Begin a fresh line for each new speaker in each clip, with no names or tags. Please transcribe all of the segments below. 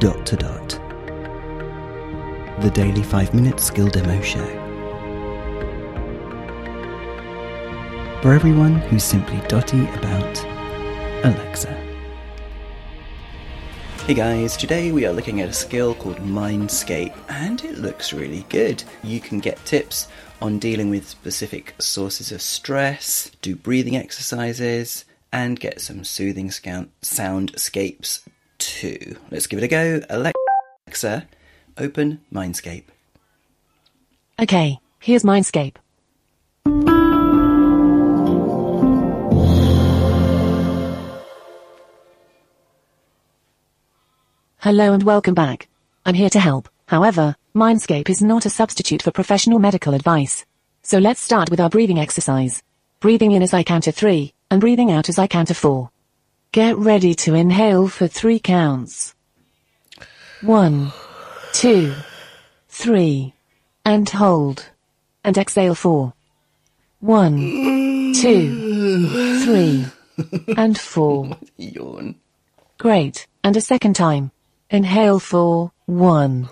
dot to dot. The Daily 5 Minute Skill Demo Show. For everyone who's simply dotty about Alexa. Hey guys, today we are looking at a skill called Mindscape and it looks really good. You can get tips on dealing with specific sources of stress, do breathing exercises, and get some soothing soundscapes too. Let's give it a go. Alexa, open Mindscape.
Okay, here's Mindscape. Hello and welcome back. I'm here to help. However, Mindscape is not a substitute for professional medical advice. So let's start with our breathing exercise. Breathing in as I count to three, and breathing out as I count to four. Get ready to inhale for three counts. One, two, three, and hold. And exhale four. One, two, three, and four.
Yawn.
Great. And a second time. Inhale for one,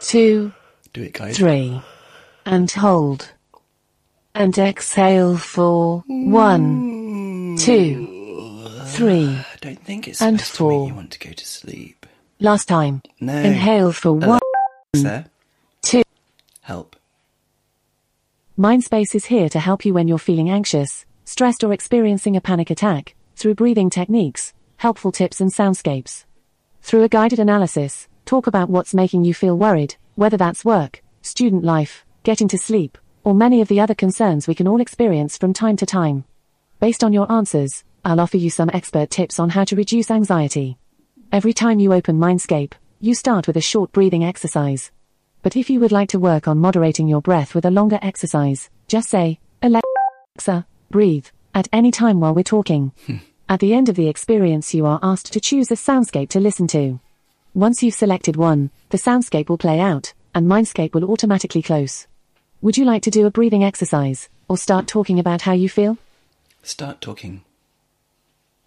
two,
Do it, guys.
three, and hold. And exhale for one, two, three.
Uh, I don't think it's
And four.
you want to go to sleep.
Last time.
No.
Inhale for one,
Alexa,
two.
help.
Mindspace is here to help you when you're feeling anxious, stressed, or experiencing a panic attack through breathing techniques, helpful tips, and soundscapes. Through a guided analysis, talk about what's making you feel worried, whether that's work, student life, getting to sleep, or many of the other concerns we can all experience from time to time. Based on your answers, I'll offer you some expert tips on how to reduce anxiety. Every time you open Mindscape, you start with a short breathing exercise. But if you would like to work on moderating your breath with a longer exercise, just say, Alexa, breathe, at any time while we're talking. Hmm. At the end of the experience, you are asked to choose a soundscape to listen to. Once you've selected one, the soundscape will play out, and Mindscape will automatically close. Would you like to do a breathing exercise, or start talking about how you feel?
Start talking.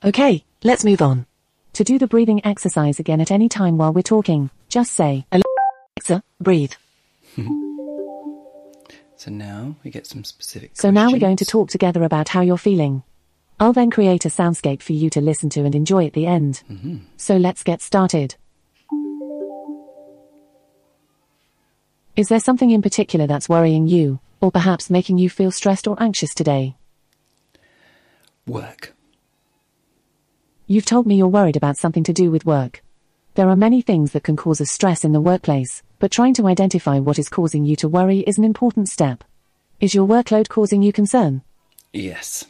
Okay, let's move on. To do the breathing exercise again at any time while we're talking, just say, Alexa, breathe.
So now we get some specific.
So now we're going to talk together about how you're feeling. I'll then create a soundscape for you to listen to and enjoy at the end. Mm-hmm. So let's get started. Is there something in particular that's worrying you, or perhaps making you feel stressed or anxious today?
Work.
You've told me you're worried about something to do with work. There are many things that can cause us stress in the workplace, but trying to identify what is causing you to worry is an important step. Is your workload causing you concern?
Yes.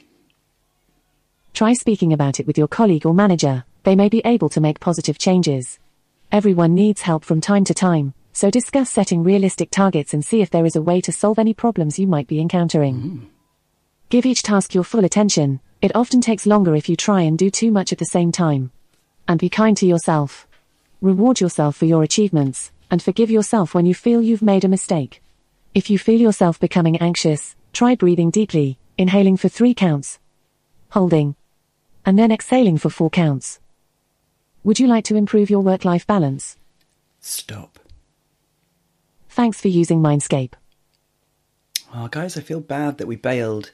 Try speaking about it with your colleague or manager, they may be able to make positive changes. Everyone needs help from time to time, so discuss setting realistic targets and see if there is a way to solve any problems you might be encountering. Mm. Give each task your full attention, it often takes longer if you try and do too much at the same time. And be kind to yourself. Reward yourself for your achievements, and forgive yourself when you feel you've made a mistake. If you feel yourself becoming anxious, try breathing deeply, inhaling for three counts, holding, and then exhaling for four counts. Would you like to improve your work life balance?
Stop.
Thanks for using Mindscape.
Oh, guys, I feel bad that we bailed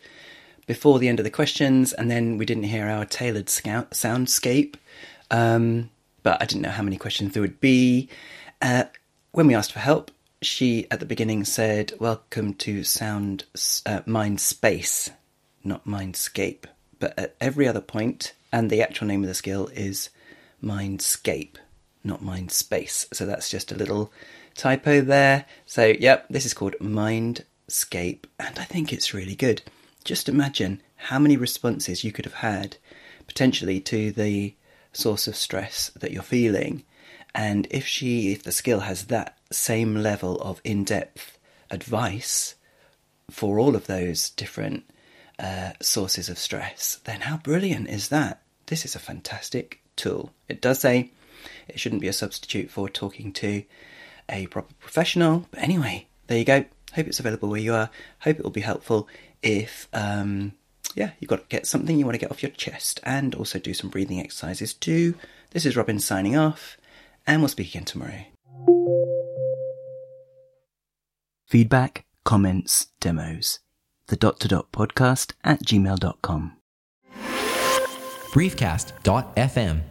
before the end of the questions and then we didn't hear our tailored scout soundscape. Um, but I didn't know how many questions there would be. Uh, when we asked for help, she at the beginning said, Welcome to Sound uh, Mind Space, not Mindscape. But at every other point, and the actual name of the skill is Mindscape, not Mindspace. So that's just a little typo there. So, yep, this is called Mindscape, and I think it's really good. Just imagine how many responses you could have had potentially to the source of stress that you're feeling. And if she, if the skill has that same level of in depth advice for all of those different uh, sources of stress, then how brilliant is that? This is a fantastic tool. It does say it shouldn't be a substitute for talking to a proper professional. But anyway, there you go. Hope it's available where you are. Hope it will be helpful if um, yeah, you've got to get something you want to get off your chest and also do some breathing exercises too. This is Robin signing off, and we'll speak again tomorrow. Feedback, comments, demos. The dot to dot podcast at gmail.com.
Briefcast.fm